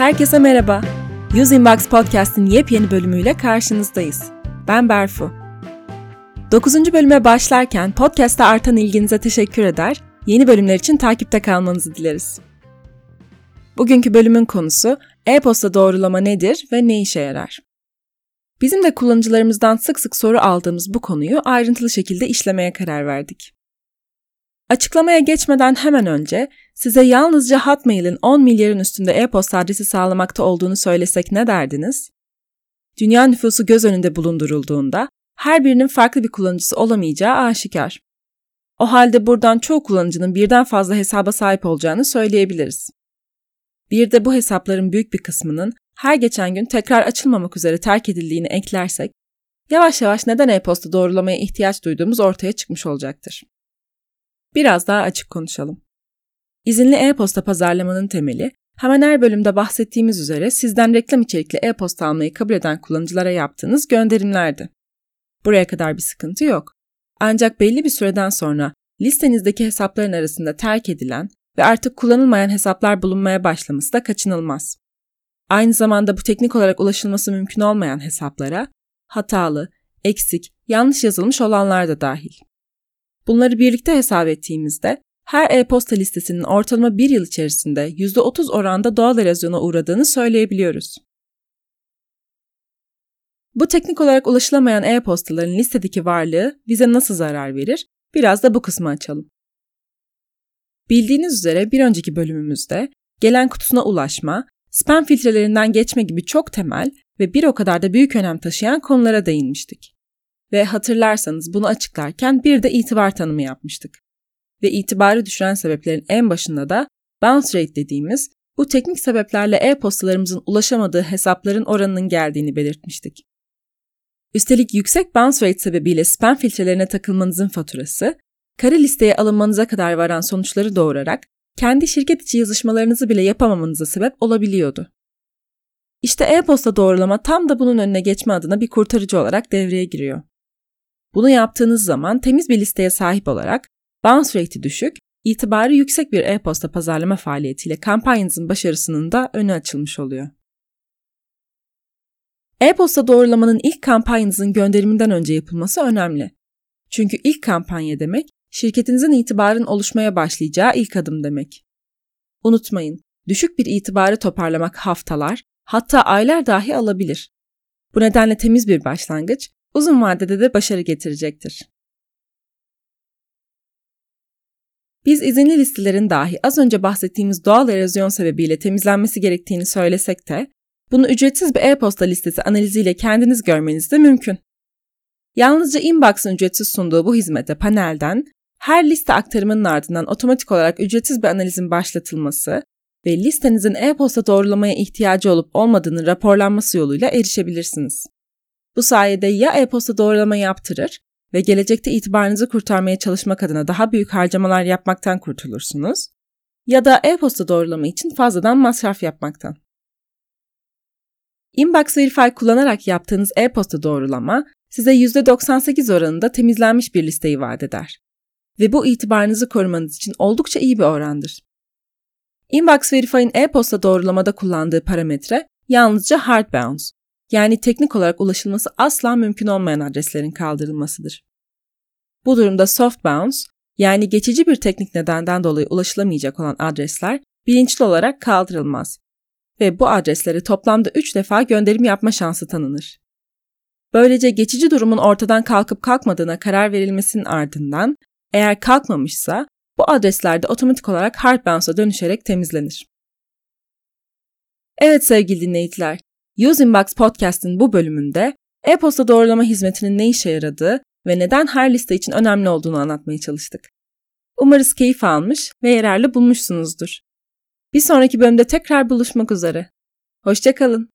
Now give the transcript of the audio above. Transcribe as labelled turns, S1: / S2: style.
S1: Herkese merhaba. Use Inbox Podcast'in yepyeni bölümüyle karşınızdayız. Ben Berfu. 9. bölüme başlarken podcast'a artan ilginize teşekkür eder, yeni bölümler için takipte kalmanızı dileriz. Bugünkü bölümün konusu e-posta doğrulama nedir ve ne işe yarar? Bizim de kullanıcılarımızdan sık sık soru aldığımız bu konuyu ayrıntılı şekilde işlemeye karar verdik. Açıklamaya geçmeden hemen önce size yalnızca Hotmail'in 10 milyarın üstünde e-posta adresi sağlamakta olduğunu söylesek ne derdiniz? Dünya nüfusu göz önünde bulundurulduğunda her birinin farklı bir kullanıcısı olamayacağı aşikar. O halde buradan çoğu kullanıcının birden fazla hesaba sahip olacağını söyleyebiliriz. Bir de bu hesapların büyük bir kısmının her geçen gün tekrar açılmamak üzere terk edildiğini eklersek, yavaş yavaş neden e-posta doğrulamaya ihtiyaç duyduğumuz ortaya çıkmış olacaktır. Biraz daha açık konuşalım. İzinli e-posta pazarlamanın temeli, hemen her bölümde bahsettiğimiz üzere sizden reklam içerikli e-posta almayı kabul eden kullanıcılara yaptığınız gönderimlerdi. Buraya kadar bir sıkıntı yok. Ancak belli bir süreden sonra listenizdeki hesapların arasında terk edilen ve artık kullanılmayan hesaplar bulunmaya başlaması da kaçınılmaz. Aynı zamanda bu teknik olarak ulaşılması mümkün olmayan hesaplara hatalı, eksik, yanlış yazılmış olanlar da dahil. Bunları birlikte hesap ettiğimizde her e-posta listesinin ortalama bir yıl içerisinde %30 oranda doğal erozyona uğradığını söyleyebiliyoruz. Bu teknik olarak ulaşılamayan e-postaların listedeki varlığı bize nasıl zarar verir? Biraz da bu kısmı açalım. Bildiğiniz üzere bir önceki bölümümüzde gelen kutusuna ulaşma, spam filtrelerinden geçme gibi çok temel ve bir o kadar da büyük önem taşıyan konulara değinmiştik. Ve hatırlarsanız bunu açıklarken bir de itibar tanımı yapmıştık. Ve itibarı düşüren sebeplerin en başında da bounce rate dediğimiz bu teknik sebeplerle e-postalarımızın ulaşamadığı hesapların oranının geldiğini belirtmiştik. Üstelik yüksek bounce rate sebebiyle spam filtrelerine takılmanızın faturası, kara listeye alınmanıza kadar varan sonuçları doğurarak kendi şirket içi yazışmalarınızı bile yapamamanıza sebep olabiliyordu. İşte e-posta doğrulama tam da bunun önüne geçme adına bir kurtarıcı olarak devreye giriyor. Bunu yaptığınız zaman temiz bir listeye sahip olarak bounce rate'i düşük, itibarı yüksek bir e-posta pazarlama faaliyetiyle kampanyanızın başarısının da önü açılmış oluyor. E-posta doğrulamanın ilk kampanyanızın gönderiminden önce yapılması önemli. Çünkü ilk kampanya demek, şirketinizin itibarın oluşmaya başlayacağı ilk adım demek. Unutmayın, düşük bir itibarı toparlamak haftalar, hatta aylar dahi alabilir. Bu nedenle temiz bir başlangıç, uzun vadede de başarı getirecektir. Biz izinli listelerin dahi az önce bahsettiğimiz doğal erozyon sebebiyle temizlenmesi gerektiğini söylesek de, bunu ücretsiz bir e-posta listesi analiziyle kendiniz görmeniz de mümkün. Yalnızca Inbox'ın ücretsiz sunduğu bu hizmete panelden her liste aktarımının ardından otomatik olarak ücretsiz bir analizin başlatılması ve listenizin e-posta doğrulamaya ihtiyacı olup olmadığının raporlanması yoluyla erişebilirsiniz. Bu sayede ya e-posta doğrulama yaptırır ve gelecekte itibarınızı kurtarmaya çalışmak adına daha büyük harcamalar yapmaktan kurtulursunuz ya da e-posta doğrulama için fazladan masraf yapmaktan. Inbox Verify kullanarak yaptığınız e-posta doğrulama size %98 oranında temizlenmiş bir listeyi vaat eder. Ve bu itibarınızı korumanız için oldukça iyi bir orandır. Inbox Verify'in e-posta doğrulamada kullandığı parametre yalnızca hard bounce, yani teknik olarak ulaşılması asla mümkün olmayan adreslerin kaldırılmasıdır. Bu durumda soft bounce, yani geçici bir teknik nedenden dolayı ulaşılamayacak olan adresler bilinçli olarak kaldırılmaz ve bu adreslere toplamda 3 defa gönderim yapma şansı tanınır. Böylece geçici durumun ortadan kalkıp kalkmadığına karar verilmesinin ardından eğer kalkmamışsa bu adreslerde otomatik olarak hard bounce'a dönüşerek temizlenir. Evet sevgili dinleyiciler, Use Inbox Podcast'in bu bölümünde e-posta doğrulama hizmetinin ne işe yaradığı ve neden her liste için önemli olduğunu anlatmaya çalıştık. Umarız keyif almış ve yararlı bulmuşsunuzdur. Bir sonraki bölümde tekrar buluşmak üzere. Hoşçakalın.